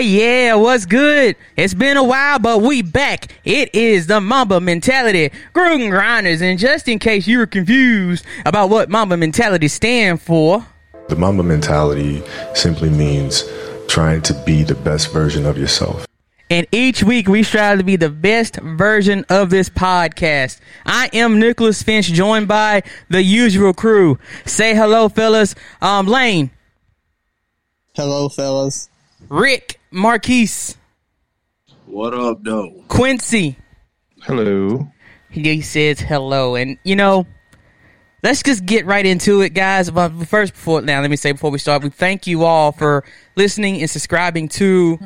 Ah, yeah, what's good? It's been a while, but we back. It is the Mamba Mentality, Gruden Grindas, and just in case you were confused about what Mamba Mentality stand for, The Mamba mentality simply means trying to be the best version of yourself. and each week we strive to be the best version of this podcast. I am Nicholas Finch, joined by the usual crew. Say hello, fellas. Um, Lane, Hello, fellas. Rick, Marquise, What up, though? Quincy. Hello. he says hello and you know let's just get right into it guys but first before now let me say before we start we thank you all for listening and subscribing to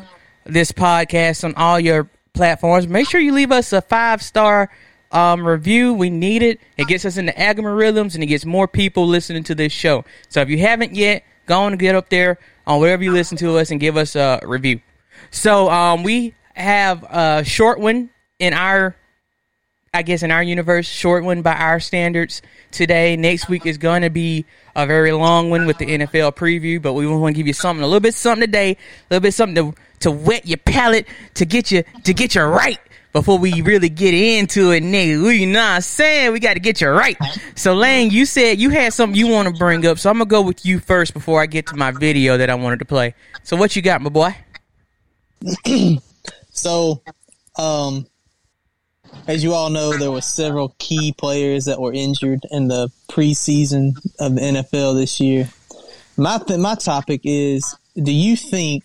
this podcast on all your platforms make sure you leave us a five star um, review we need it it gets us in the algorithms and it gets more people listening to this show so if you haven't yet go on and get up there on wherever you listen to us and give us a review so um, we have a short one in our I guess in our universe, short one by our standards today. Next week is going to be a very long one with the NFL preview, but we want to give you something, a little bit something today, a little bit something to, to wet your palate, to get you, to get you right before we really get into it, nigga. You know I'm saying? We got to get you right. So Lane, you said you had something you want to bring up, so I'm to go with you first before I get to my video that I wanted to play. So what you got, my boy? So, um, as you all know, there were several key players that were injured in the preseason of the NFL this year. My th- my topic is: Do you think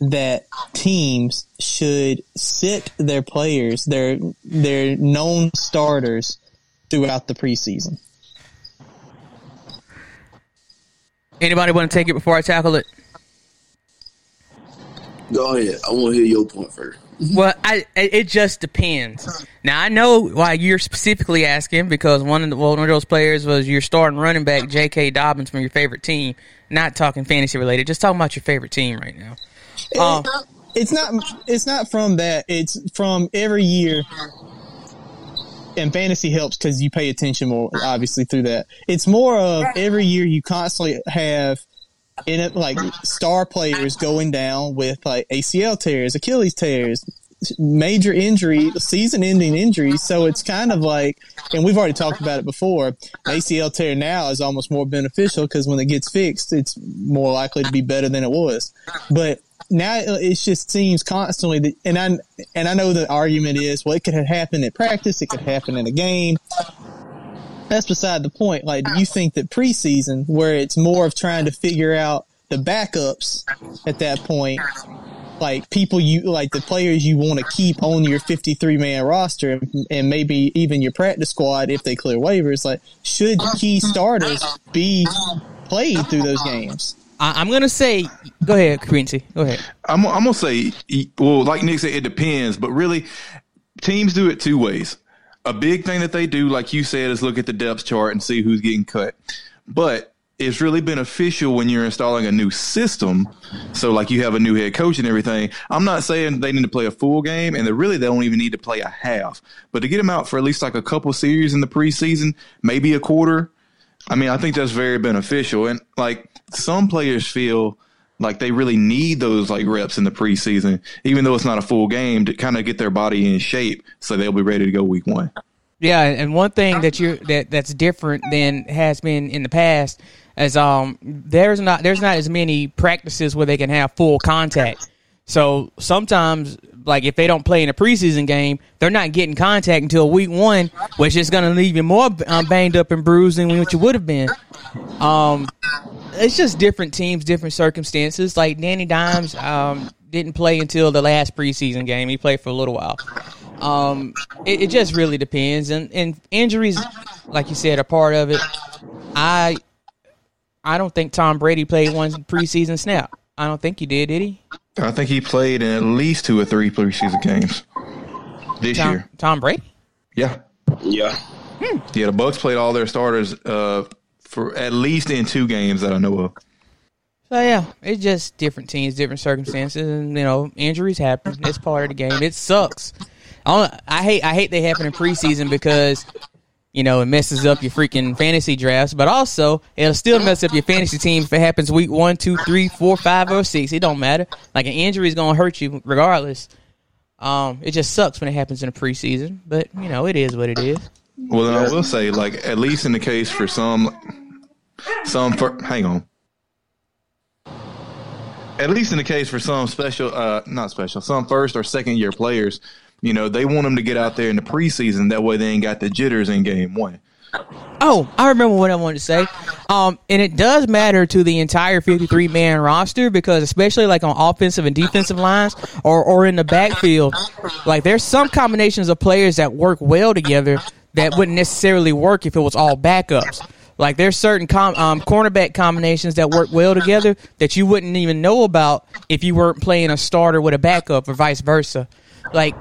that teams should sit their players, their their known starters, throughout the preseason? Anybody want to take it before I tackle it? Go ahead. I want to hear your point first. Well, I it just depends. Now I know why you're specifically asking because one of the, one of those players was your starting running back J.K. Dobbins from your favorite team. Not talking fantasy related, just talking about your favorite team right now. Um, it's not it's not from that. It's from every year. And fantasy helps because you pay attention more obviously through that. It's more of every year you constantly have in it like star players going down with like acl tears achilles tears major injury season ending injuries. So it's kind of like and we've already talked about it before acl tear now is almost more beneficial because when it gets fixed it's more likely to be better than it was. But now it just seems constantly that, and I and I know the argument is well it could have happened at practice it could happen in a game. That's beside the point. Like do you think that preseason where it's more of trying to figure out the backups at that point like people you like the players you want to keep on your 53 man roster and maybe even your practice squad if they clear waivers like should key starters be played through those games I, I'm gonna say, go ahead, Quincy. Go ahead. I'm, I'm gonna say, well, like Nick said, it depends, but really, teams do it two ways. A big thing that they do, like you said, is look at the depth chart and see who's getting cut. But it's really beneficial when you're installing a new system. So, like you have a new head coach and everything. I'm not saying they need to play a full game, and they really they don't even need to play a half. But to get them out for at least like a couple series in the preseason, maybe a quarter. I mean, I think that's very beneficial. And like some players feel like they really need those like reps in the preseason, even though it's not a full game, to kind of get their body in shape so they'll be ready to go week one. Yeah, and one thing that you that that's different than has been in the past is um there's not there's not as many practices where they can have full contact. So sometimes, like if they don't play in a preseason game, they're not getting contact until week one, which is going to leave you more um, banged up and bruised than what you would have been. Um, it's just different teams, different circumstances. Like Danny Dimes um, didn't play until the last preseason game. He played for a little while. Um, it, it just really depends, and and injuries, like you said, are part of it. I I don't think Tom Brady played one preseason snap. I don't think he did. Did he? I think he played in at least two or three preseason games this Tom, year. Tom Brady. Yeah, Yeah. yeah. The Bucs played all their starters uh, for at least in two games that I know of. So yeah, it's just different teams, different circumstances, and you know injuries happen. It's part of the game. It sucks. I, don't- I hate I hate they happen in preseason because you know, it messes up your freaking fantasy drafts, but also it'll still mess up your fantasy team if it happens week one, two, three, four, five, or six. It don't matter. Like an injury is gonna hurt you regardless. Um, it just sucks when it happens in the preseason, but you know, it is what it is. Well, I will say, like at least in the case for some, some for, hang on. At least in the case for some special, uh, not special, some first or second year players, you know, they want them to get out there in the preseason. That way, they ain't got the jitters in game one. Oh, I remember what I wanted to say. Um, and it does matter to the entire 53 man roster because especially like on offensive and defensive lines or, or in the backfield, like there's some combinations of players that work well together that wouldn't necessarily work if it was all backups. Like there's certain com- um, cornerback combinations that work well together that you wouldn't even know about if you weren't playing a starter with a backup or vice versa. Like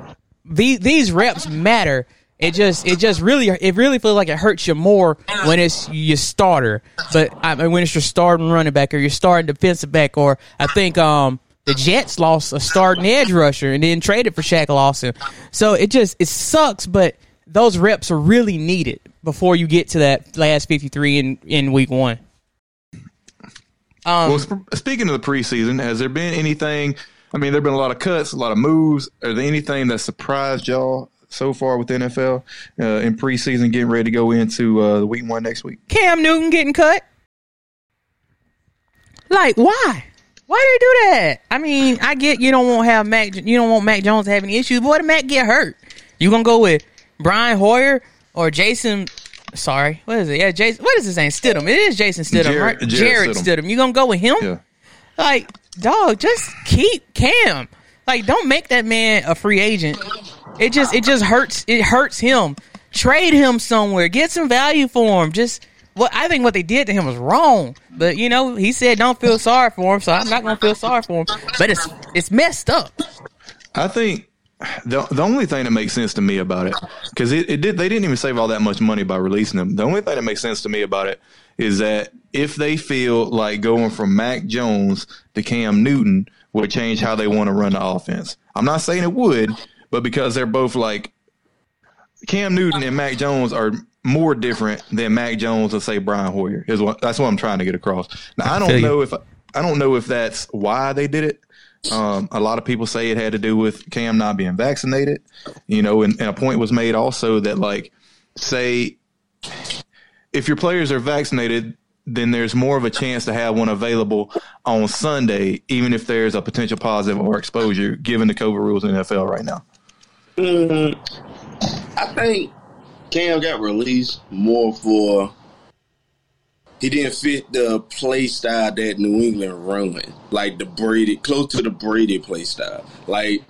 these these reps matter. It just it just really it really feels like it hurts you more when it's your starter, but I mean, when it's your starting running back or your starting defensive back, or I think um the Jets lost a starting edge rusher and then traded for Shaq Lawson. So it just it sucks, but those reps are really needed before you get to that last fifty three in in week one. Um, Well, sp- speaking of the preseason, has there been anything? I mean, there have been a lot of cuts, a lot of moves. Are there anything that surprised y'all so far with the NFL uh, in preseason, getting ready to go into uh, the week one next week? Cam Newton getting cut. Like why? Why do they do that? I mean, I get you don't want have Mac. You don't want Mac Jones to have any issues. But what if Mac get hurt? You gonna go with Brian Hoyer or Jason? Sorry, what is it? Yeah, Jason. What is his name? Stidham. It is Jason Stidham, Jarrett- right? Jarrett Jarrett Stidham. Stidham. You gonna go with him? Yeah. Like, dog, just keep Cam. Like, don't make that man a free agent. It just it just hurts it hurts him. Trade him somewhere. Get some value for him. Just what I think what they did to him was wrong. But you know, he said don't feel sorry for him, so I'm not gonna feel sorry for him. But it's it's messed up. I think the the only thing that makes sense to me about it because it, it did they didn't even save all that much money by releasing them. The only thing that makes sense to me about it is that if they feel like going from Mac Jones to Cam Newton would change how they want to run the offense. I'm not saying it would, but because they're both like Cam Newton and Mac Jones are more different than Mac Jones and say Brian Hoyer is what that's what I'm trying to get across. Now I don't know if I don't know if that's why they did it. Um, a lot of people say it had to do with Cam not being vaccinated, you know, and, and a point was made also that like say if your players are vaccinated, then there's more of a chance to have one available on Sunday, even if there's a potential positive or exposure, given the COVID rules in the NFL right now. Mm, I think Cam got released more for he didn't fit the play style that New England run, like the Brady, close to the Brady play style. Like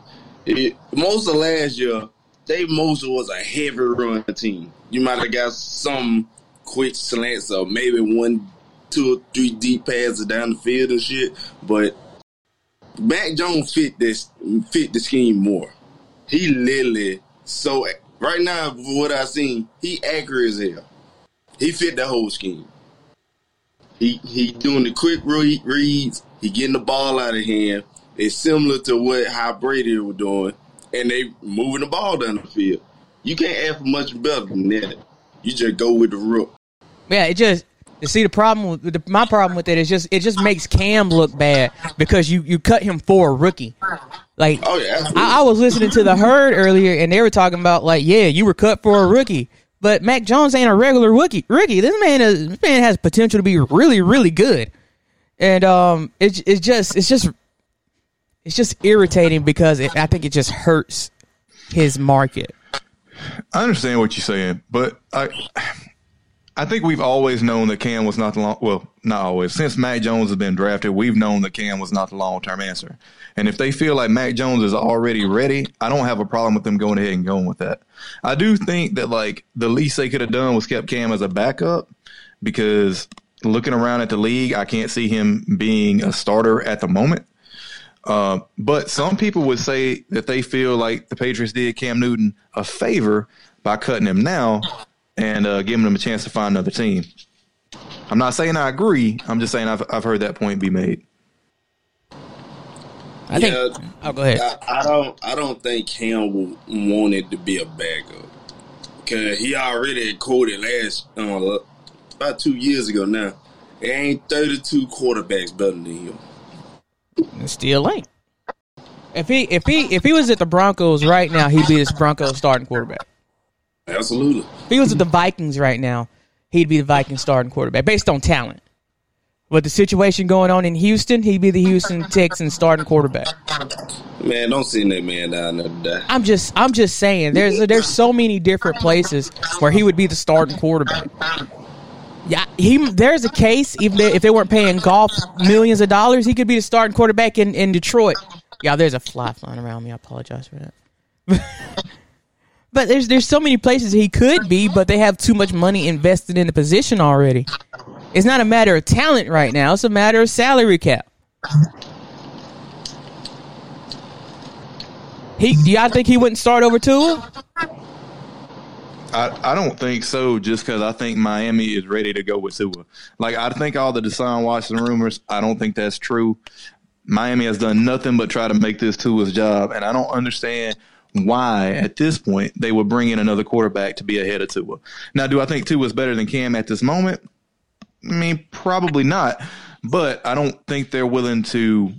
it, most of last year, they mostly was a heavy run team. You might have got some quick slants or maybe one, two or three deep passes down the field and shit, but Mac Jones fit this fit the scheme more. He literally so right now what I seen, he accurate as hell. He fit the whole scheme. He he doing the quick re- reads. He getting the ball out of hand. It's similar to what how Brady was doing, and they moving the ball down the field. You can't ask for much better than that. You just go with the rook. Yeah, it just you see the problem with the, my problem with it is just it just makes Cam look bad because you you cut him for a rookie. Like Oh yeah. I, I was listening to the herd earlier, and they were talking about like, yeah, you were cut for a rookie, but Mac Jones ain't a regular rookie. Rookie, this man is this man has potential to be really, really good, and um, it's it's just it's just it's just irritating because it, I think it just hurts his market. I understand what you're saying, but I I think we've always known that Cam was not the long well, not always. Since Mac Jones has been drafted, we've known that Cam was not the long term answer. And if they feel like Mac Jones is already ready, I don't have a problem with them going ahead and going with that. I do think that like the least they could have done was kept Cam as a backup because looking around at the league, I can't see him being a starter at the moment. Uh, but some people would say that they feel like the Patriots did Cam Newton a favor by cutting him now and uh, giving him a chance to find another team. I'm not saying I agree. I'm just saying I've I've heard that point be made. I think. Yeah. Oh, go ahead. I, I don't I don't think Cam wanted to be a backup. Cause he already quoted last uh, about two years ago now. There ain't thirty two quarterbacks better than him. It still ain't. If he if he if he was at the Broncos right now, he'd be this Broncos starting quarterback. Absolutely. If he was at the Vikings right now, he'd be the Vikings starting quarterback based on talent. With the situation going on in Houston, he'd be the Houston Texans starting quarterback. Man, don't send that man down there die. I'm just I'm just saying there's there's so many different places where he would be the starting quarterback. Yeah, he there's a case even if they weren't paying Goff millions of dollars, he could be the starting quarterback in, in Detroit. Yeah, there's a fly flying around me. I apologize for that. but there's there's so many places he could be, but they have too much money invested in the position already. It's not a matter of talent right now; it's a matter of salary cap. He, do y'all think he wouldn't start over Tua? I, I don't think so. Just because I think Miami is ready to go with Tua. Like I think all the Deshaun Watson rumors. I don't think that's true. Miami has done nothing but try to make this Tua's job, and I don't understand why at this point they would bring in another quarterback to be ahead of Tua. Now, do I think Tua is better than Cam at this moment? I mean, probably not. But I don't think they're willing to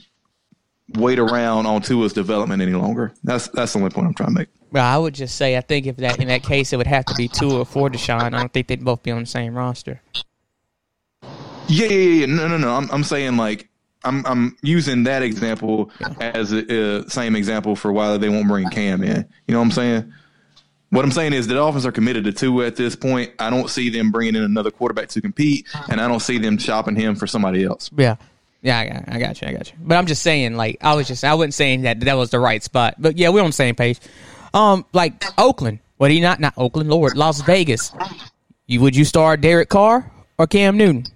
wait around on Tua's development any longer. That's that's the only point I'm trying to make. Well, I would just say I think if that in that case it would have to be Tua for Deshaun. I don't think they'd both be on the same roster. Yeah, yeah, yeah. No, no, no. I'm I'm saying like I'm I'm using that example as a uh, same example for why they won't bring Cam in. You know what I'm saying? What I'm saying is the Dolphins are committed to Tua at this point. I don't see them bringing in another quarterback to compete, and I don't see them shopping him for somebody else. Yeah. Yeah, I got, I got you. I got you. But I'm just saying, like, I was just, I wasn't saying that that was the right spot. But yeah, we're on the same page. Um, like Oakland. What he not? Not Oakland, Lord, Las Vegas. You would you start Derek Carr or Cam Newton?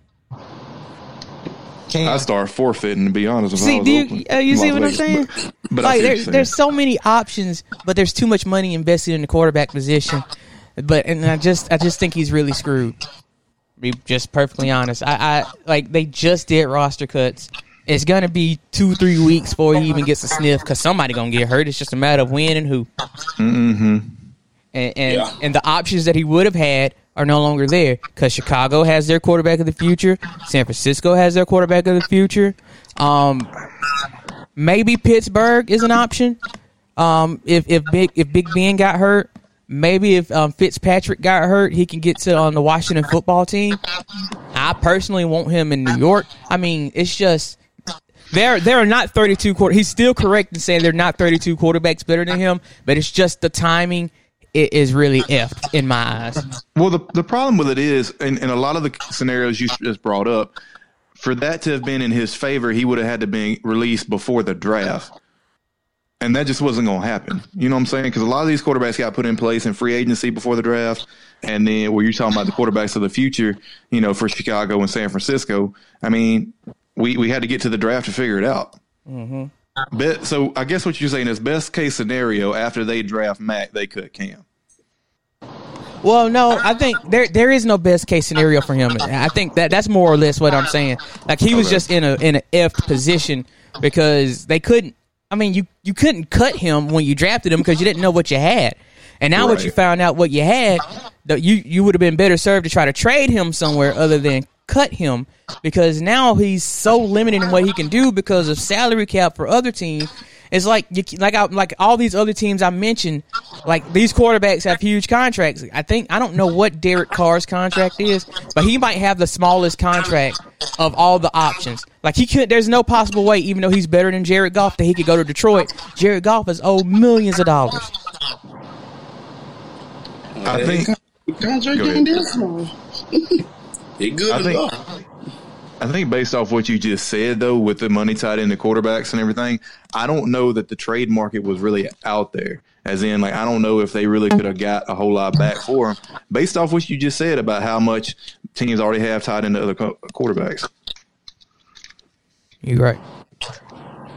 I start forfeiting to be honest. I See, do you, uh, you see Las what I'm saying? But, but like see there's saying. there's so many options, but there's too much money invested in the quarterback position. But and I just I just think he's really screwed. Be just perfectly honest. I, I like they just did roster cuts. It's gonna be two three weeks before he even gets a sniff because somebody gonna get hurt. It's just a matter of when and who. Mm-hmm. And and, Yeah. and the options that he would have had are no longer there because Chicago has their quarterback of the future. San Francisco has their quarterback of the future. Um, maybe Pittsburgh is an option. Um, if if big if Big Ben got hurt, maybe if um, Fitzpatrick got hurt, he can get to on the Washington football team. I personally want him in New York. I mean, it's just there. There are not thirty two quarter. He's still correct in saying there are not thirty two quarterbacks better than him, but it's just the timing. It is really effed in my eyes. Well, the the problem with it is, in, in a lot of the scenarios you just brought up, for that to have been in his favor, he would have had to be released before the draft, and that just wasn't going to happen. You know what I'm saying? Because a lot of these quarterbacks got put in place in free agency before the draft, and then where you're talking about the quarterbacks of the future, you know, for Chicago and San Francisco. I mean, we we had to get to the draft to figure it out. Mm-hmm. But, so I guess what you're saying is best case scenario after they draft Mac, they cut Cam. Well, no, I think there there is no best case scenario for him. I think that that's more or less what I'm saying. Like he was Okay. just in a in an F position because they couldn't. I mean, you you couldn't cut him when you drafted him because you didn't know what you had. And now, what you found out what you had, you you would have been better served to try to trade him somewhere other than cut him because now he's so limited in what he can do because of salary cap for other teams. It's like you, like I, like all these other teams I mentioned, like these quarterbacks have huge contracts. I think I don't know what Derek Carr's contract is, but he might have the smallest contract of all the options. Like he could, there's no possible way, even though he's better than Jared Goff, that he could go to Detroit. Jared Goff is owed millions of dollars. I think contract Go ain't ahead. that small. It good I to think- go. I think based off what you just said, though, with the money tied into quarterbacks and everything, I don't know that the trade market was really out there. As in, like, I don't know if they really could have got a whole lot back for him, based off what you just said about how much teams already have tied into other co- quarterbacks. You're right.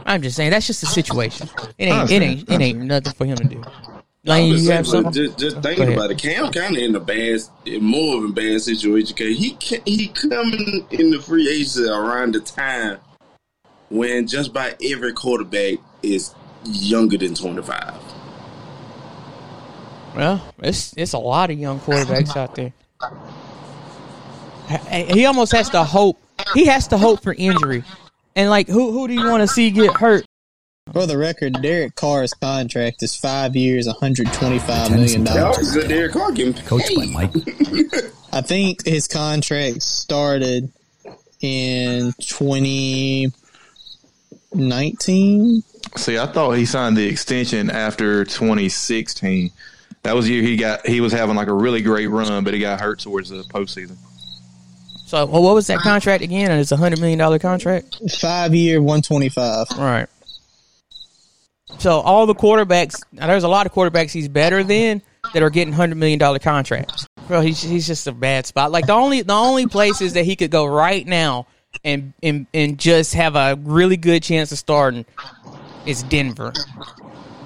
I'm just saying that's just the situation. It ain't it ain't it ain't nothing for him to do. I'm Lane, just you saying, have but something? Just, just thinking about it, Cam kind of in a bad, in more of a bad situation because he can, he coming in the free agency around the time when just about every quarterback is younger than 25. Well, it's it's a lot of young quarterbacks out there. He almost has to hope. He has to hope for injury, and like who who do you want to see get hurt? For the record, Derek Carr's contract is five years, $125 million. That. Derek Carr getting paid. Coached by Mike. I think his contract started in 2019. See, I thought he signed the extension after 2016. That was the year he got he was having like a really great run, but he got hurt towards the postseason. So, well, what was that contract again? And it's a hundred million dollar contract, Five year, 125. right? So all the quarterbacks, there's a lot of quarterbacks he's better than that are getting hundred million dollar contracts. Bro, he's he's just a bad spot. Like the only the only places that he could go right now and and and just have a really good chance of starting is Denver.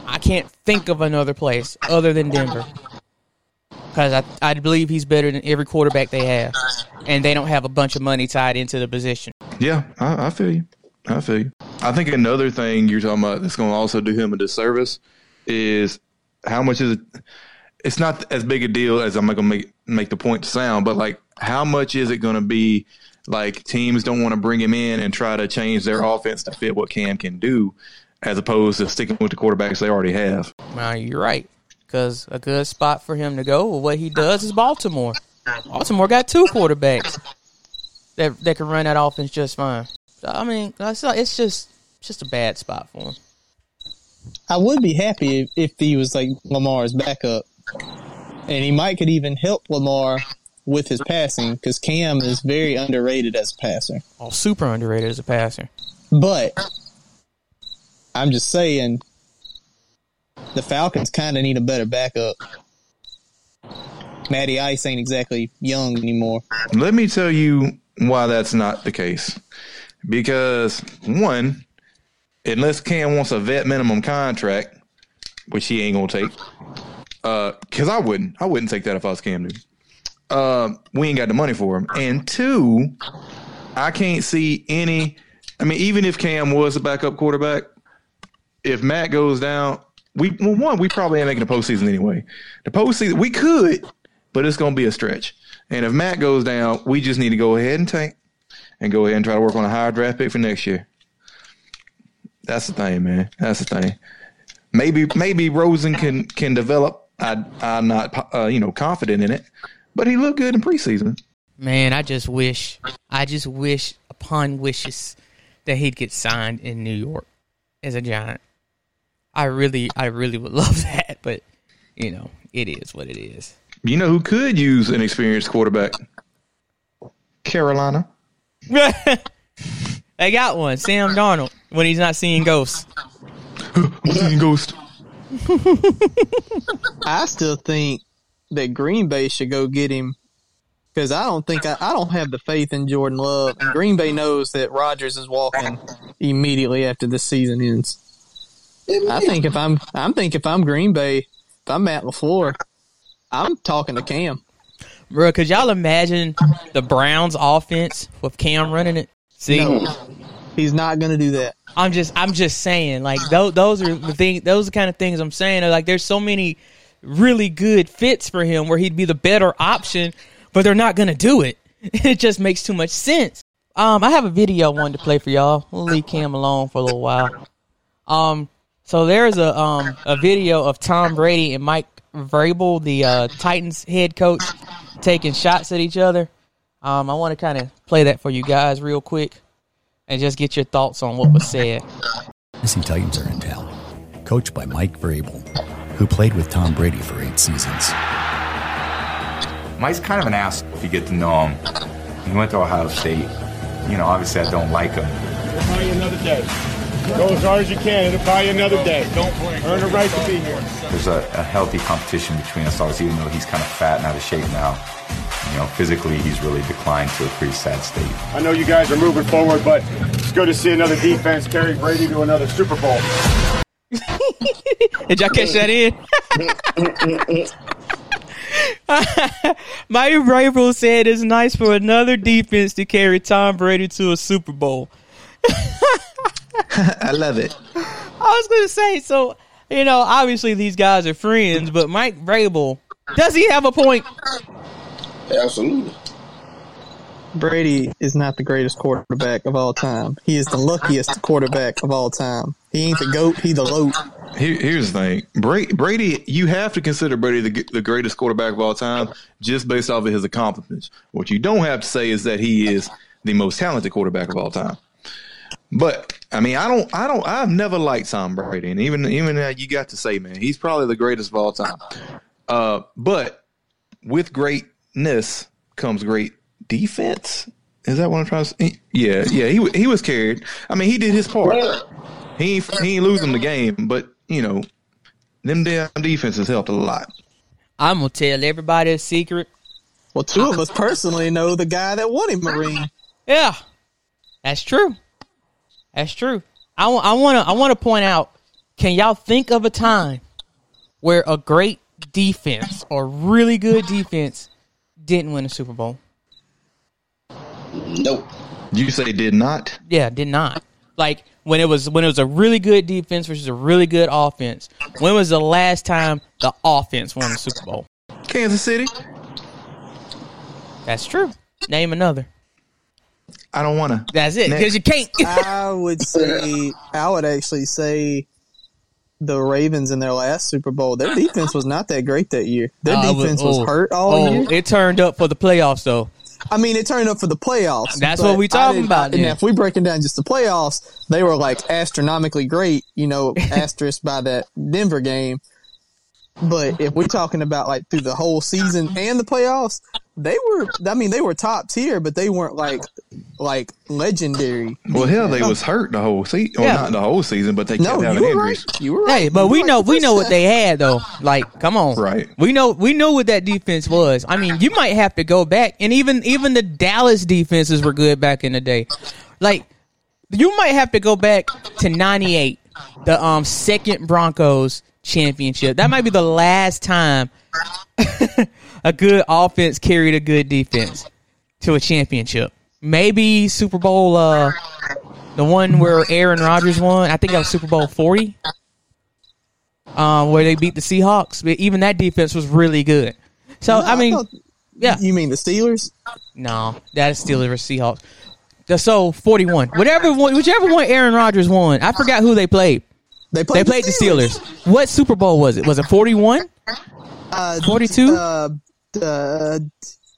I can't think of another place other than Denver. Because I, I believe he's better than every quarterback they have. And they don't have a bunch of money tied into the position. Yeah, I, I feel you. I feel you. I think another thing you're talking about that's going to also do him a disservice is how much is it? It's not as big a deal as I'm going to make make the point sound, but like how much is it going to be? Like teams don't want to bring him in and try to change their offense to fit what Cam can do, as opposed to sticking with the quarterbacks they already have. Well, you're right. Because a good spot for him to go, what he does is Baltimore. Baltimore got two quarterbacks that that can run that offense just fine. So, I mean, it's not- it's just it's just a bad spot for him. I would be happy if, if he was like Lamar's backup. And he might could even help Lamar with his passing because Cam is very underrated as a passer. Oh, super underrated as a passer. But I'm just saying the Falcons kind of need a better backup. Matty Ice ain't exactly young anymore. Let me tell you why that's not the case. Because one, unless Cam wants a vet minimum contract, which he ain't gonna take, uh, because I wouldn't, I wouldn't take that if I was Cam Newton. Uh, we ain't got the money for him. And two, I can't see any. I mean, even if Cam was a backup quarterback, if Matt goes down, we well, one we probably ain't making the postseason anyway. The postseason we could, but it's to be a stretch. And if Matt goes down, we just need to go ahead and tank and go ahead and try to work on a higher draft pick for next year. That's the thing, man. That's the thing. Maybe maybe Rosen can can develop. I I'm not uh, you know confident in it, but he looked good in preseason. Man, I just wish, I just wish upon wishes that he'd get signed in New York as a Giant. I really, I really would love that, but you know, it is what it is. You know who could use an experienced quarterback? Carolina. they got one, Sam Darnold, when he's not seeing ghosts. I'm seeing Ghost. I still think that Green Bay should go get him because I don't think I, I don't have the faith in Jordan Love. And Green Bay knows that Rodgers is walking immediately after the season ends. I think if I'm I'm think if I'm Green Bay, if I'm Matt Lafleur, I'm talking to Cam. Bro, could y'all imagine the Browns offense with Cam running it? See, No, he's not going to do that. I'm just I'm just saying like those those are the thing those are the kind of things I'm saying like there's so many really good fits for him where he'd be the better option but they're not gonna do it. It just makes too much sense. Um I have a video I wanted to play for y'all. We'll leave Cam alone for a little while. Um so there's a um a video of Tom Brady and Mike Vrabel the uh, Titans head coach taking shots at each other um I want to kind of play that for you guys real quick and just get your thoughts on what was said. Tennessee Titans are in town, coached by Mike Vrabel, who played with Tom Brady for eight seasons. Mike's kind of an ass if you get to know him. He went to Ohio State. You know, obviously I don't like him. It'll buy you another day. Go as hard as you can. It'll buy you another day. Don't blink. earn the right to be here. There's a, a healthy competition between us, obviously, even though he's kind of fat and out of shape now. You know, physically he's really declined to a pretty sad state. I know you guys are moving forward, but it's good to see another defense carry Brady to another Super Bowl. Did y'all catch that in? Vrabel said it's nice for another defense to carry Tom Brady to a Super Bowl. I love it. I was gonna say, so you know, obviously these guys are friends, but Mike Vrabel, does he have a point? Absolutely. Brady is not the greatest quarterback of all time. He is the luckiest quarterback of all time. He ain't the goat. He the loat. Here, here's the thing, Brady, Brady. You have to consider Brady the, the greatest quarterback of all time just based off of his accomplishments. What you don't have to say is that he is the most talented quarterback of all time. But I mean, I don't, I don't, I've never liked Tom Brady, and even even uh, you got to say, man, he's probably the greatest of all time. Uh, but with greatness comes great defense. Is that what I'm trying to say? Yeah, yeah. He he was carried. I mean, he did his part. He ain't, he ain't losing the game, but you know, them damn defenses helped a lot. I'm gonna tell everybody a secret. Well, two of us personally know the guy that won him a ring. Yeah, that's true. That's true. I want want to I want to point out. Can y'all think of a time where a great defense or really good defense didn't win a Super Bowl? Nope. You say did not? Yeah, did not. Like when it was when it was a really good defense versus a really good offense. When was the last time the offense won the Super Bowl? Kansas City. That's true. Name another. I don't want to. That's it. Because you can't. I would say, I would actually say the Ravens in their last Super Bowl, their defense was not that great that year. Their Uh, defense was oh, hurt all oh, year. It turned up for the playoffs though. I mean, it turned up for the playoffs. That's what we I talking about And if we breaking down just the playoffs, they were like astronomically great, you know, asterisk by that Denver game. But if we're talking about like through the whole season and the playoffs, they were. I mean, they were top tier, but they weren't like like legendary. Well, hell, they was hurt the whole season. Well, Yeah. not the whole season, but they kept No, having you were injuries. right. You were right. Hey, but You we know right we know what they had though. Like, come on, Right. We know we know what that defense was. I mean, you might have to go back, and even even the Dallas defenses were good back in the day. Like, you might have to go back to '98, the um second Broncos championship. That might be the last time a good offense carried a good defense to a championship. Maybe Super Bowl, uh, the one where Aaron Rodgers won. I think that was Super Bowl forty um, where they beat the Seahawks. But even that defense was really good. So No, I mean, thought- yeah, You mean the Steelers? no, that is still the Seahawks. So forty one, whatever, whichever one Aaron Rodgers won. I forgot who they played. They They played, played the Steelers. What Super Bowl was it? Was it forty one? Uh, 42? Uh, uh,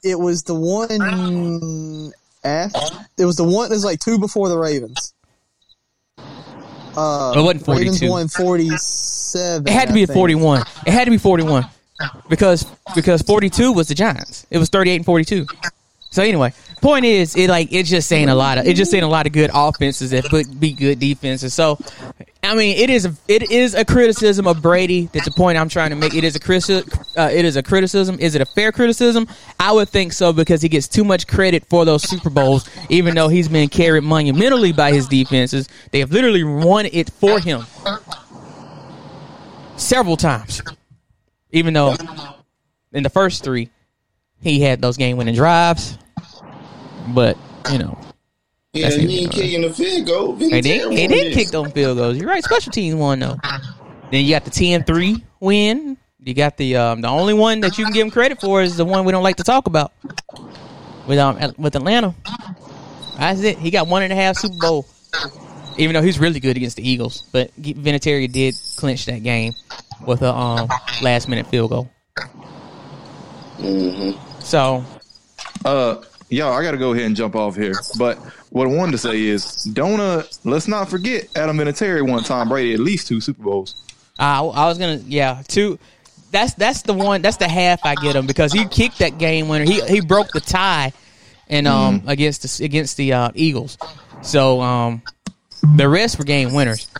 it was the one after. It was the one. It was like two before the Ravens. Uh, It wasn't Ravens 42. won forty-seven. It had to be a forty one. It had to be forty one because because forty two was the Giants. It was thirty eight and forty two. So anyway, point is, it like it's just saying a lot of it's just saying a lot of good offenses that would be good defenses. So, I mean, it is it is a criticism of Brady. That's the point I'm trying to make. It is a criticism. Uh, it is a criticism. Is it a fair criticism? I would think so because he gets too much credit for those Super Bowls, even though he's been carried monumentally by his defenses. They have literally won it for him several times. Even though in the first three, he had those game winning drives. But, you know, Yeah, he ain't kicking the field goal. they didn't, they didn't kick those field goals. You're right. Special teams won, though. Then you got the 10 3 win. You got the um, the only one that you can give him credit for is the one we don't like to talk about with um with Atlanta. That's it. He got one and a half Super Bowl. Even though he's really good against the Eagles, but Vinatieri did clinch that game with a um, last minute field goal. So Uh, y'all, I got to go ahead and jump off here. But what I wanted to say is, don't uh, let's not forget Adam Vinatieri won Tom Brady at least two Super Bowls. I, I was gonna yeah two. That's that's the one. That's the half I get him because he kicked that game winner. He he broke the tie, and um against the against the uh, Eagles. So um the rest were game winners.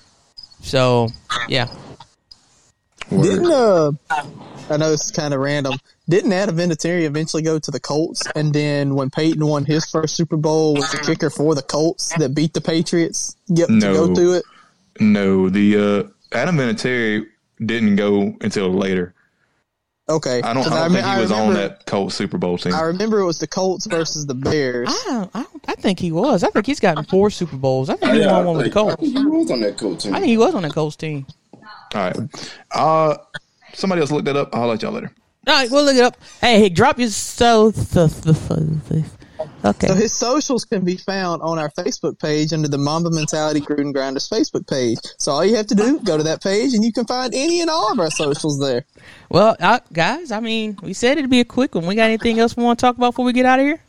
So yeah, Didn't uh, I know it's kind of random. Didn't Adam Vinatieri eventually go to the Colts? And then when Peyton won his first Super Bowl, was the kicker for the Colts that beat the Patriots get to go through it? No, the uh, Adam Vinatieri didn't go until later. Okay, I don't, 'Cause I don't me- think he was on that Colts Super Bowl team. I remember it was the Colts versus the Bears. I don't, I, don't, I think he was. I think he's gotten four Super Bowls. I think he Yeah, won one with the I Colts. think he was on that Colts team. I think he was on that Colts team. All right. Uh, somebody else looked that up. I'll let y'all later. All right, we'll look it up. Hey, hey drop your so. Okay. So his socials can be found on our Facebook page under the Mamba Mentality Gruden Grindas Facebook page. So all you have to do, go to that page and you can find any and all of our socials there. Well, uh, guys, I mean, we said it'd be a quick one. We got anything else we want to talk about before we get out of here?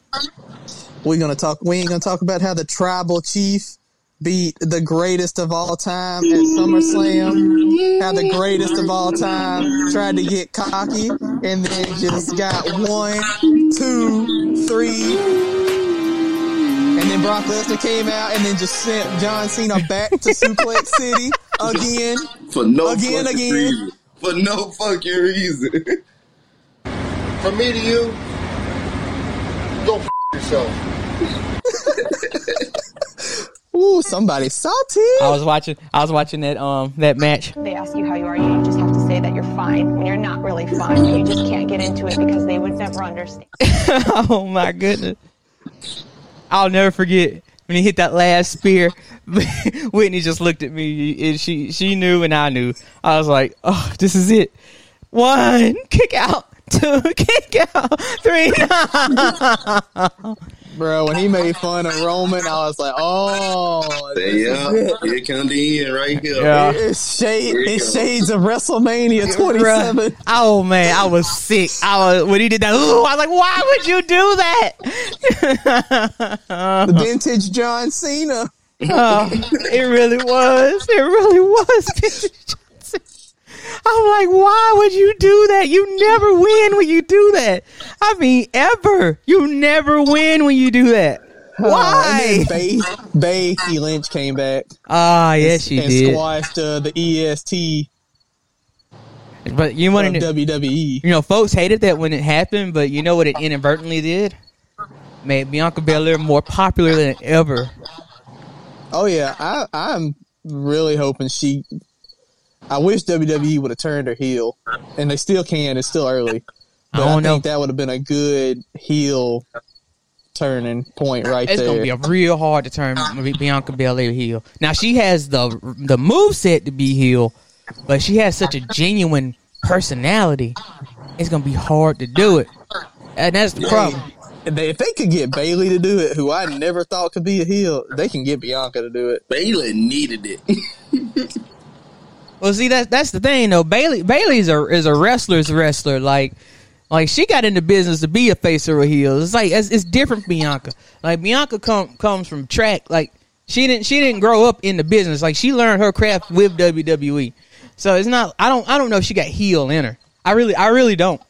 We're gonna talk. We ain't gonna talk about how the tribal chief beat the greatest of all time at SummerSlam. had the greatest of all time tried to get cocky and then just got one, two, three. And then Brock Lesnar came out and then just sent John Cena back to Suplex City again. For no Again, fucking again. reason. For no fucking reason. From me to you, go f- yourself. Ooh, somebody salty. I was watching. I was watching that um that match. They ask you how you are, you just have to say that you're fine when you're not really fine. You just can't get into it because they would never understand. oh my goodness! I'll never forget when he hit that last spear. Whitney just looked at me, and she she knew, and I knew. I was like, "Oh, this is it. One kick out, two kick out, three. Bro, when he made fun of Roman, I was like, oh, yeah, it. here come the end right here. Yeah. It's, shade, Here it's shades of WrestleMania 27. Oh man, I was sick. I was when he did that. Ooh, I was like, "Why would you do that?" The vintage John Cena. Oh, it really was. It really was. I'm like, why would you do that? You never win when you do that. I mean, ever. You never win when you do that. Why? Then Bay, Becky Lynch came back Ah, yes, she and did. squashed uh, the EST But you want to, WWE. you know, folks hated that when it happened. But you know what it inadvertently did? Made Bianca Belair more popular than ever. Oh yeah, I, I'm really hoping she. I wish WWE would have turned her heel, and they still can. It's still early, but I I, don't think know. that would have been a good heel turning point right It's there. It's gonna be a real hard to turn Bianca Belair heel. Now she has the the move set to be heel, but she has such a genuine personality. It's gonna be hard to do it, and that's the problem. If they, could get Bayley to do it, who I never thought could be a heel, they can get Bianca to do it. Bayley needed it. Well, see that's that's the thing though. Bayley Bayley's a is a wrestler's wrestler. Like like she got into business to be a face or a heel. It's like it's, it's different. from Bianca like Bianca come comes from track. Like she didn't she didn't grow up in the business. Like she learned her craft with WWE. So it's not. I don't. I don't know if she got heel in her. I really. I really don't.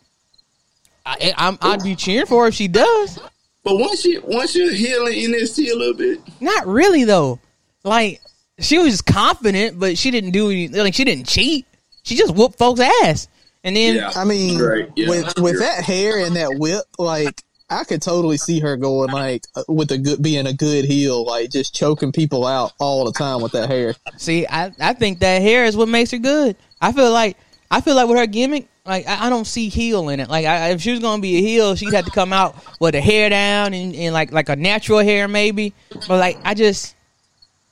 I, I'm, I'd be cheering for her if she does. but once you once you're healing NXT a little bit, Not really though. Like she was confident, but she didn't do any. Like she didn't cheat. She just whooped folks' ass. And then Yeah. I mean, Right, yeah, with with that hair and that whip, like I could totally see her going like uh, with a good being a good heel, like just choking people out all the time with that hair. See, I, I think that hair is what makes her good. I feel like I feel like with her gimmick, like I, I don't see heel in it. Like I, if she was gonna be a heel, she'd have to come out with her hair down and, and like like a natural hair maybe. But like I just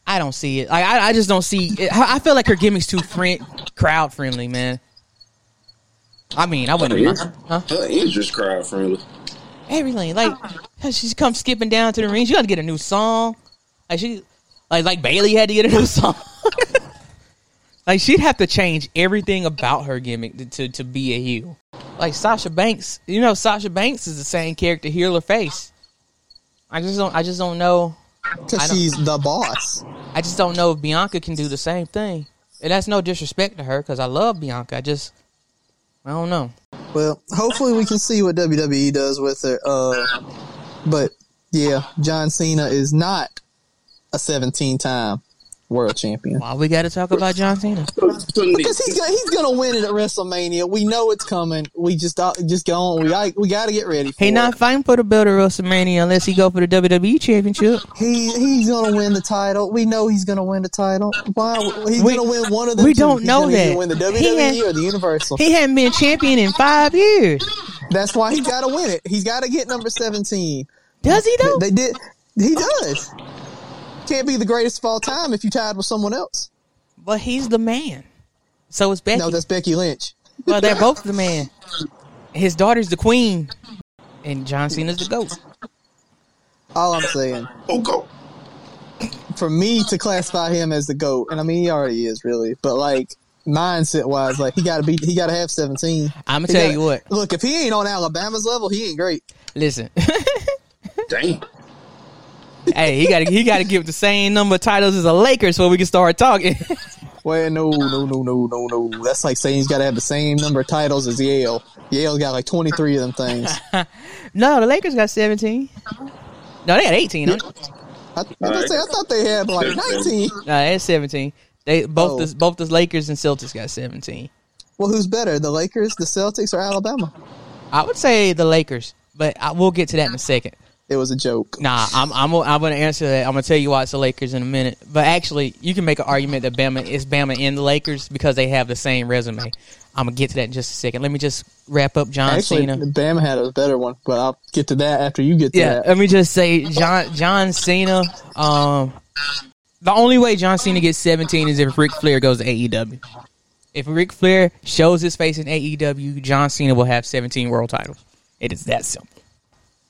I don't see it. Like I, I just don't see. It. I feel like her gimmick's too friend crowd friendly, man. I mean, I wouldn't. her, Huh? her interest crowd friendly. Everything like she come skipping down to the ring. She got to get a new song. Like she, like like Bayley had to get a new song. like she'd have to change everything about her gimmick to, to to be a heel. Like Sasha Banks, you know, Sasha Banks is the same character, heel or face. I just don't. I just don't know. Because she's the boss. I just don't know if Bianca can do the same thing. And that's no disrespect to her because I love Bianca. I just, I don't know. Well, hopefully we can see what WWE does with her. Uh, but yeah, John Cena is not a 17 time world champion. Why we got to talk about John Cena? So, so Nick, Because he's gonna he's gonna win it at WrestleMania. We know it's coming. We just uh, just go on. We got, we got to get ready. For He not it. fighting for the belt of WrestleMania unless he go for the WWE Championship. He he's gonna win the title. We know he's gonna win the title. Why he's We- gonna win one of them? we two. don't He's know gonna that. Win the WWE had- or the Universal. He hadn't been champion in five years. That's why he's got to win it. He's got to get number 17. Does he though? They did. He does. Can't be the greatest of all time if you tied with someone else. But he's the man. So it's Becky. No, that's Becky Lynch. well, they're both the man. His daughter's the queen, and John Cena's the goat. All I'm saying. Oh, okay. For me to classify him as the GOAT, and I mean he already is really, but like mindset wise, like he gotta be he gotta have seventeen. I'ma tell gotta- you what. Look, if he ain't on Alabama's level, he ain't great. Listen, Damn. Hey, he got to he got to give the same number of titles as the Lakers so we can start talking. Well, no, no, no, no, no, no. That's like saying he's got to have the same number of titles as Yale. Yale's got like 23 of them things. no, the Lakers got seventeen. No, they got eighteen. don't? I, I, say, I thought they had like 19. No, they had seventeen. They both Oh. the both the Lakers and Celtics got seventeen. Well, who's better, the Lakers, the Celtics, or Alabama? I would say the Lakers, but I, we'll get to that in a second. It was a joke. Nah, I'm I'm I'm gonna answer that. I'm gonna tell you why it's the Lakers in a minute. But actually, you can make an argument that Bama is Bama in the Lakers because they have the same resume. I'm gonna get to that in just a second. Let me just wrap up John Actually, Cena. Bama had a better one, but I'll get to that after you get to Yeah, that. let me just say John John Cena. Um, the only way John Cena gets 17 is if Ric Flair goes to AEW. If Ric Flair shows his face in AEW, John Cena will have 17 world titles. It is that simple.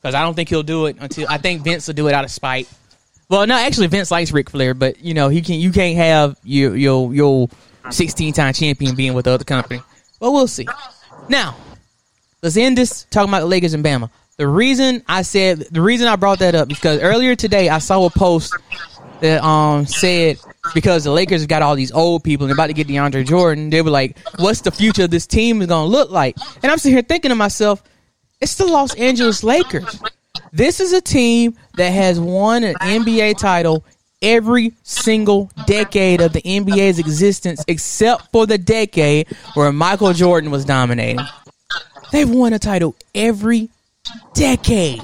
Because I don't think he'll do it until I think Vince will do it out of spite. Well, no, actually Vince likes Ric Flair, but you know he can. You can't have your your your 16 time champion being with the other company. But we'll see. Now, let's end this talking about the Lakers and Bama. The reason I said the reason I brought that up because earlier today I saw a post that um said because the Lakers got all these old people and they're about to get DeAndre Jordan, they were like, "What's the future of this team is going to look like?" And I'm sitting here thinking to myself, "It's the Los Angeles Lakers. This is a team that has won an NBA title." Every single decade of the NBA's existence, except for the decade where Michael Jordan was dominating. They've won a title every decade.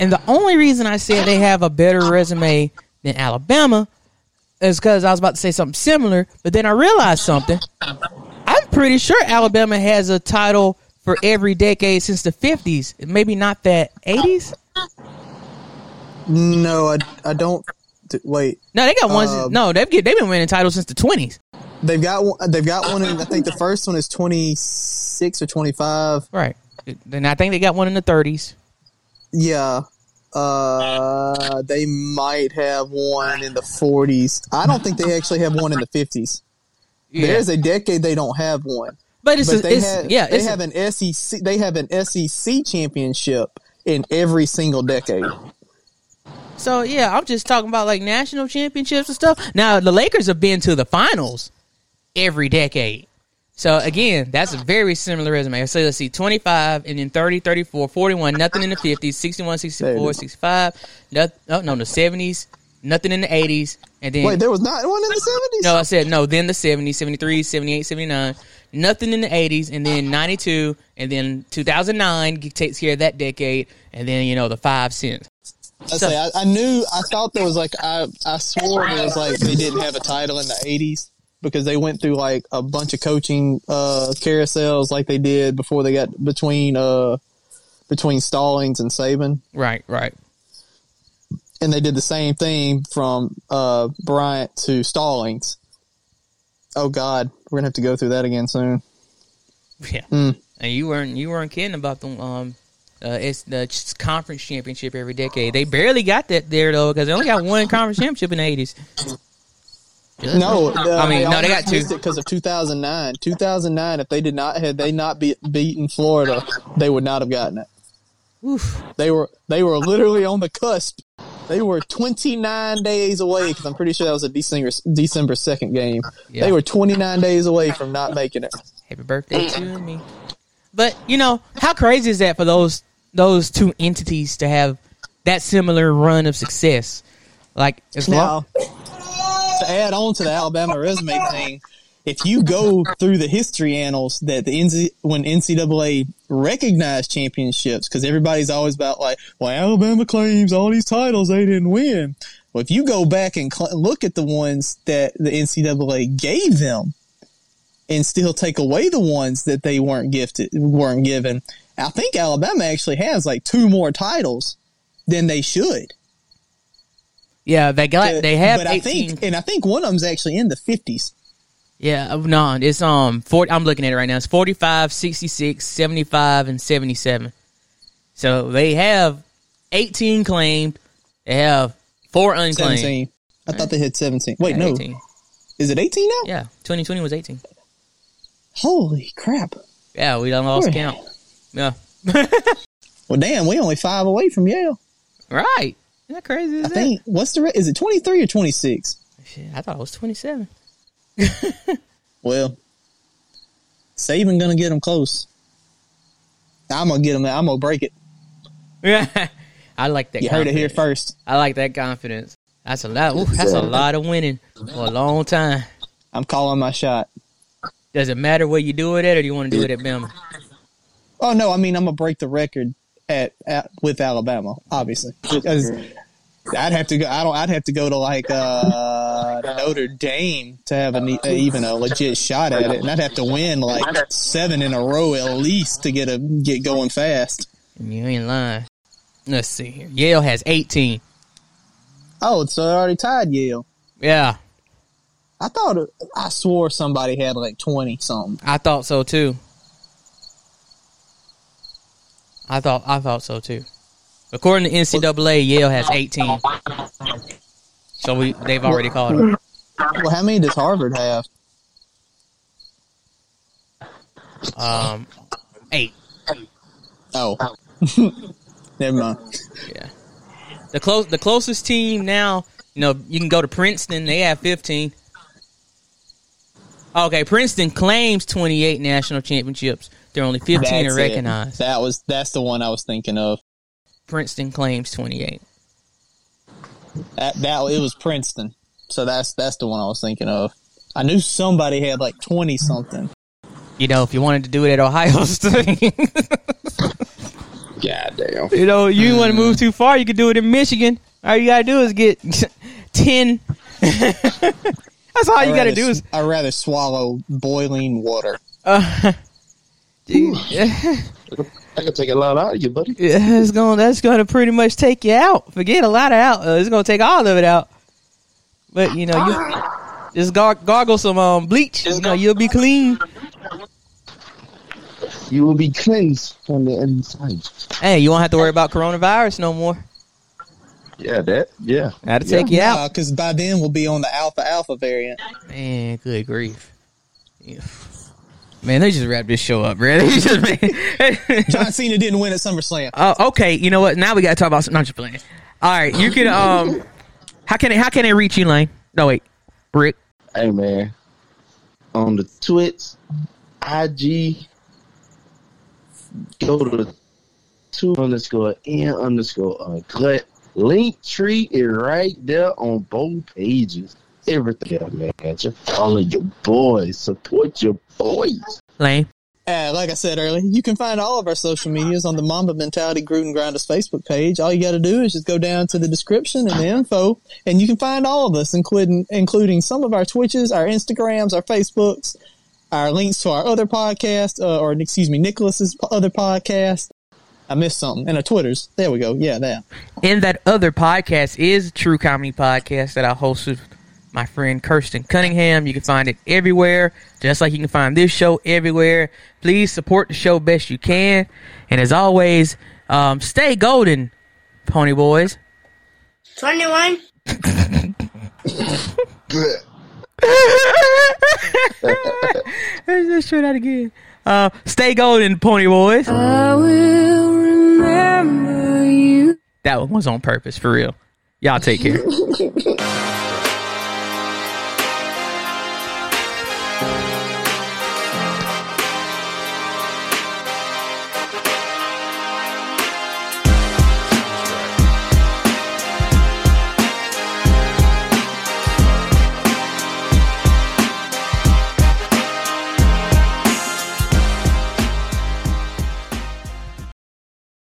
And the only reason I said they have a better resume than Alabama is because I was about to say something similar, but then I realized something. I'm pretty sure Alabama has a title for every decade since the 50s. Maybe not that 80s? No, I, I don't. Wait, No, they got ones. Um, no, they've, get, they've been winning titles since the 20s. they've got one. They've got one. In, I think the first one is 26 or 25. Right. And I think they got one in the 30s. Yeah. Uh, they might have one in the 40s. I don't think they actually have one in the 50s. Yeah. There's a decade they don't have one. But it's, a, they it's have, yeah, they it's a- an SEC. They have an SEC championship in every single decade. So yeah, I'm just talking about like national championships and stuff. Now the Lakers have been to the finals every decade. So again, that's a very similar resume. So let's see, 25 and then 30, 34, 41, nothing in the 50s, 61, 64, 65, not, oh, no, the 70s, nothing in the 80s, and then Wait, there was not one in the 70s. no, I said no. Then the 70s, 73, 78, 79. Nothing in the 80s, and then 92, and then 2009 takes care of that decade, and then you know the five cents I say I, I knew I thought there was like I I swore it was like they didn't have a title in the eighties because they went through like a bunch of coaching uh carousels like they did before they got between uh between Stallings and Saban Right, right. and they did the same thing from uh Bryant to Stallings. Oh God, we're gonna have to go through that again soon. Yeah, Hmm. and you weren't you weren't kidding about the um, uh, it's the conference championship every decade. They barely got that there though because they only got one conference championship in the eighties. No, uh, I mean no, they got two. because of 2009. 2009, if they did not had they not be, beaten Florida, they would not have gotten it. Oof. They were they were literally on the cusp. They were 29 days away because I'm pretty sure that was a December December second game. Yeah. They were 29 days away from not making it. Happy birthday to me. But you know how crazy is that for those those two entities to have that similar run of success? Like as long Now, to add on to the Alabama resume thing, if you go through the history annals that the NC, when NCAA recognized championships, because everybody's always about like, well, Alabama claims all these titles they didn't win. Well, if you go back and cl- look at the ones that the NCAA gave them, and still take away the ones that they weren't gifted, weren't given, I think Alabama actually has like two more titles than they should. yeah, they got they have but I think, and I think one of them's actually in the fifties. Yeah, uh, no, it's um 40 I'm looking at it right now. It's 45, 66, 75 and 77. So they have 18 claimed. They have four unclaimed. 17. I thought they had 17. Wait, Yeah, no. 18. Is it 18 now? Yeah, 2020 was 18. Holy crap. Yeah, we done lost Boy. count. Yeah. Well, damn, we only five away from Yale. Right. Isn't that crazy? Is I that? think, what's the, re- is it 23 or 26? Shit, I thought it was 27. Well, Saban gonna get them close. I'm gonna get them. I'm gonna break it. Yeah. I like that You heard it here first. I like that confidence. That's a lot. ooh, that's a lot of winning for a long time. I'm calling my shot. Does it matter where you do it at, or do you want to do it at Bama? Oh no, I mean I'm gonna break the record at, at with Alabama, obviously. I'd have to go. I don't. I'd have to go to like uh, Notre Dame to have an, e- uh, even a legit shot at it, and I'd have to win like seven in a row at least to get a get going fast. You ain't lying. Let's see here. Yale has 18. Oh, so they already tied Yale. Yeah, I thought I swore somebody had like twenty something. I thought so too. I thought I thought so too. According to NCAA, Yale has 18. So we they've already called them. Well, how many does Harvard have? Um, eight. Oh, never mind. Yeah. The close the closest team now, you know, you can go to Princeton. They have 15. Okay, Princeton claims 28 national championships. There are only 15 That's are it. recognized. That was that's the one I was thinking of. Princeton claims 28. That that it was Princeton. So that's that's the one I was thinking of. I knew somebody had like twenty something. You know, if you wanted to do it at Ohio State, God damn. you know, you want to move too far, you could do it in Michigan. All you gotta do is get 10. That's all you gotta do is. I'd rather swallow boiling water. Uh, dude, I can take a lot out of you, buddy. Yeah, it's going. That's going to pretty much take you out. Forget a lot of out. Uh, it's going to take all of it out. But you know, you just gar- gargle some um bleach. You know, you'll be clean. You will be cleansed from the inside. Hey, you won't have to worry about coronavirus no more. Yeah, that. Yeah. That'll take you out. Because by then we'll be on the alpha alpha variant. Man, good grief. Yeah. Man, they just wrapped this show up, man. Just made- John Cena didn't win at SummerSlam. Oh, okay. You know what? Now we got to talk about. Not just playing. All right, you can. Um, how can they? How can they reach you, Lane? No, wait, Brick. Hey man, on the Twitch, IG, go to two underscore n underscore uncut. Link tree is right there on both pages. Everything, man. Just follow your boys. Support your boys. Lane. Uh, like I said earlier, you can find all of our social medias on the Mamba Mentality Gruden Grindas Facebook page. All you got to do is just go down to the description and the info, and you can find all of us, including including some of our Twitches, our Instagrams, our Facebooks, our links to our other podcast, uh, or excuse me, Nicholas's other podcast. I missed something, and our Twitters. There we go. Yeah, that. And that other podcast is True Comedy Podcast that I host with my friend Kirsten Cunningham. You can find it everywhere, just like you can find this show everywhere. Please support the show best you can. And as always, um, stay golden, Pony Boys. 21. Let's just try that again. Uh, stay golden, Pony Boys. I will remember you. That one was on purpose, for real. Y'all take care.